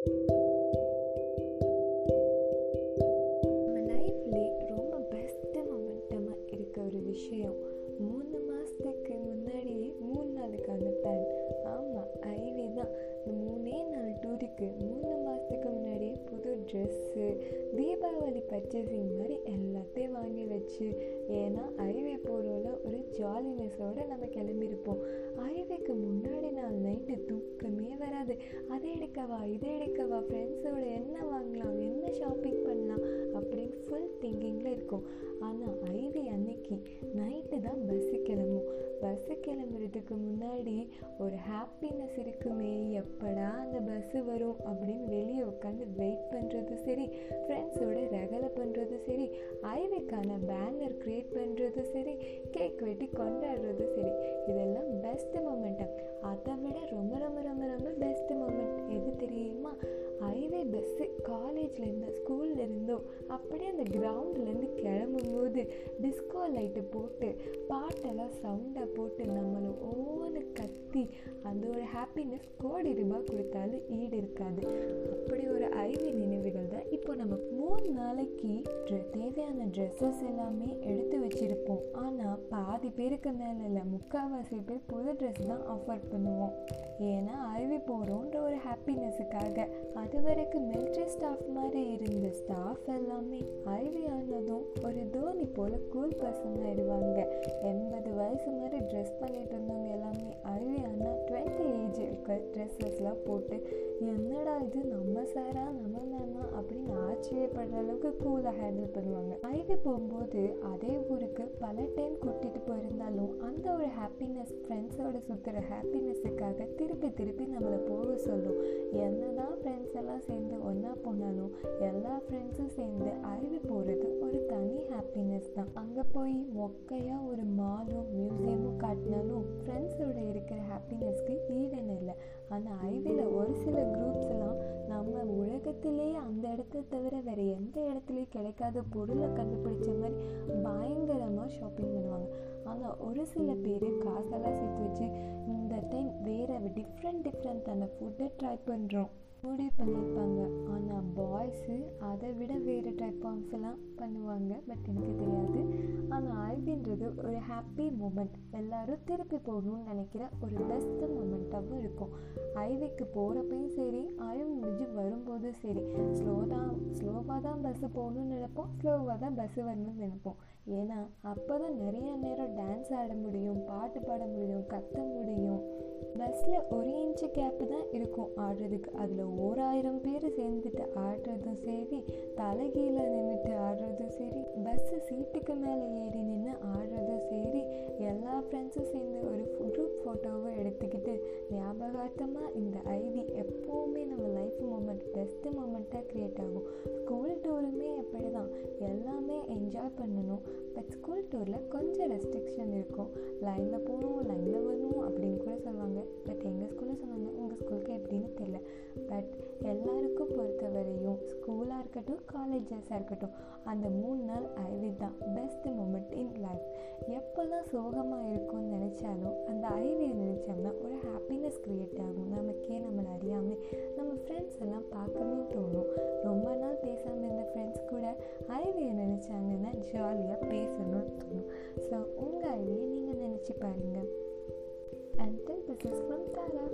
நம்ம லைஃப்லே ரொம்ப பெஸ்ட்டு மொமெண்டமாக இருக்க ஒரு விஷயம் மூணு மாதத்துக்கு முன்னாடியே மூணு நாளுக்கான பிளான் ஆமாம் ஐவி தான். இந்த மூணே நாள் டூருக்கு மூணு மாதத்துக்கு முன்னாடியே புது ட்ரெஸ்ஸு தீபாவளி பர்ச்சேசிங் மாதிரி எல்லாத்தையும் வாங்கி வச்சு. ஏன்னா ஐவி ஜாலினஸோடு நம்ம கிளம்பியிருப்போம் ஐவிக்கு முன்னாடி நாள் நைட்டு தூக்கமே வராது. அதை எடுக்கவா இதை எடுக்கவா ஃப்ரெண்ட்ஸோட என்ன வாங்கலாம் என்ன ஷாப்பிங் பண்ணலாம் அப்படின்னு ஃபுல் திங்கிங்கில் இருக்கும். ஆனால் ஐவி அன்னைக்கு நைட்டு தான் பஸ்ஸு கிளம்பும். பஸ்ஸு கிளம்புறதுக்கு முன்னாடி ஒரு ஹாப்பினஸ் இருக்குமே எப்படா அந்த பஸ்ஸு வரும் அப்படின்னு வெளியே உட்காந்து வெயிட் பண்ணுறது சரி. ஃப்ரெண்ட்ஸோட அதுக்கான பேனர் க்ரியேட் பண்ணுறது சரி கேக் வெட்டி கொண்டாடுறது சரி இதெல்லாம் பெஸ்ட்டு மூமெண்ட்டாக அதை விட ரொம்ப ரொம்ப ரொம்ப ரொம்ப பெஸ்ட்டு மூமெண்ட் எது தெரியுமா? ஹைவே பஸ்ஸு காலேஜ்லேருந்து ஸ்கூல்லேருந்தோ அப்படியே அந்த கிரவுண்ட்லேருந்து கிளம்பும்போது டிஸ்கோ லைட்டு போட்டு பாட்டெல்லாம் சவுண்டாக போட்டு நம்மளை ஒவ்வொன்று கத்தி அந்த ஒரு ஹாப்பினஸ் கோடி ரூபாய் கொடுத்தாலும் ஈடு இருக்காது. நாளைக்கு தேவையான ட்ரெஸ்ஸஸ் எல்லாமே எடுத்து வச்சுருப்போம். ஆனால் பாதி பேருக்கு மேலே இல்லை முக்கால்வாசி பேர் புது ட்ரெஸ் தான் ஆஃபர் பண்ணுவோம். ஏன்னா அருவி போகிறோன்ற ஒரு ஹாப்பினஸுக்காக அது வரைக்கும் மிலிட்ரி ஸ்டாஃப் மாதிரி இருந்த ஸ்டாஃப் எல்லாமே அருவி ஆனதும் ஒரு தோனி போல் கூல் பர்சன் ஆயிடுவாங்க. எண்பது வயசு மாதிரி ட்ரெஸ் பண்ணிட்டு இருந்தவங்க எல்லாமே அருவி ஆனால் டுவெண்ட்டி ஏஜ் இருக்க ட்ரெஸ்ஸஸ்லாம் போட்டு என்னடா இது? நம்ம சாரா நம்ம மேமா ஆச்சரியப்படுற அளவுக்கு கூலாக ஹேண்டில் பண்ணுவாங்க. ஐவி போகும்போது அதே ஊருக்கு பல டைம் கூட்டிகிட்டு போயிருந்தாலும் அந்த ஒரு ஹாப்பினஸ் ஃப்ரெண்ட்ஸோட சுற்றுற ஹாப்பினஸுக்காக திருப்பி திருப்பி நம்மளை போக சொல்லும். என்னதான் ஃப்ரெண்ட்ஸ் எல்லாம் சேர்ந்து ஒன்றா போனாலும் எல்லா ஃப்ரெண்ட்ஸும் சேர்ந்து அருவி போகிறது ஒரு தனி ஹாப்பினஸ் தான். அங்கே போய் மொக்கையாக ஒரு மாலும் மியூசியமும் காட்டினாலும் ஃப்ரெண்ட்ஸோட இருக்கிற ஹாப்பினஸ்க்கு ஈடன் இல்லை. ஆனால் ஐவியில் ஒரு சில குரூப்ஸ் எல்லாம் இடத்த தவிர வேறு எந்த இடத்துலையும் கிடைக்காத பொருளை கண்டுபிடிச்ச மாதிரி பயங்கரமாக ஷாப்பிங் பண்ணுவாங்க. ஆனால் ஒரு சில பேர் காசெல்லாம் சேர்த்து வச்சு இந்த டைம் வேறு டிஃப்ரெண்ட் டிஃப்ரெண்ட்டான ஃபுட்டை ட்ரை பண்ணுறோம் முடிவு பண்ணியிருப்பாங்க. பாய்ஸு அதை விட வேறு டைப் ஆஃப்ஸ் பண்ணுவாங்க. பட் எனக்கு தெரியாது. ஆனால் ஐவின்றது ஒரு ஹாப்பி மூமெண்ட் எல்லோரும் திருப்பி போகணும்னு நினைக்கிற ஒரு பெஸ்ட் மூமெண்ட்டாகவும் இருக்கும். ஐவிக்கு போகிறப்பையும் சரி ஐவி முடிஞ்சு வரும்போதும் சரி ஸ்லோ தான் ஸ்லோவாக தான் பஸ்ஸு போகணும்னு நினைப்போம் ஸ்லோவாக தான் பஸ்ஸு வரணும்னு நினைப்போம். ஏன்னா அப்போ தான் நிறைய நேரம் டான்ஸ் ஆட முடியும் பாட்டு பாட முடியும் கத்த முடியும். பஸ்ஸில் ஒரு இன்ச்சு கேப்பு தான் இருக்கும். ஆடுறதுக்கு. அதில் ஓராயிரம் பேர் சேர்ந்து ஆடுறதும் சரி தலைகீழ நின்றுட்டு ஆடுறதும் சரி பஸ்ஸு சீட்டுக்கு மேலே ஏறி நின்று ஆடுறதும் சரி எல்லா ஃப்ரெண்ட்ஸும் சேர்ந்து ஒரு குரூப் ஃபோட்டோவை எடுத்துக்கிட்டு ஞாபகார்த்தமாக இந்த ஐடி எப்போவுமே நம்ம லைஃப் மூமெண்ட் பெஸ்ட்டு மூமெண்ட்டாக க்ரியேட் ஆகும். ஸ்கூல் டூருமே எப்படி தான் எல்லாமே என்ஜாய் பண்ணணும். பட் ஸ்கூல் டூரில் கொஞ்சம் ரெஸ்ட்ரிக்ஷன் இருக்கும். லைனில் போகணும் இருக்கட்டும் இருக்கட்டும் டேஸாக இருக்கட்டும் அந்த மூணு நாள் ஐவி தான் பெஸ்ட் மூமெண்ட் இன் லைஃப் எப்போல்லாம் சோகமாக இருக்கும்னு நினச்சாலும் அந்த ஐவியை நினச்சோம்னா ஒரு ஹாப்பினஸ் க்ரியேட் ஆகும். நமக்கே நம்மளை அறியாமல் நம்ம ஃப்ரெண்ட்ஸ் எல்லாம் பார்க்கணும்னு தோணும். ரொம்ப நாள் பேசாமல் இருந்த ஃப்ரெண்ட்ஸ் கூட ஐவியை நினச்சாங்கன்னா ஜாலியாக பேசணும்னு தோணும். ஸோ உங்கள் ஐவியை நீங்கள் நினச்சி பாருங்கள் and this is from Tara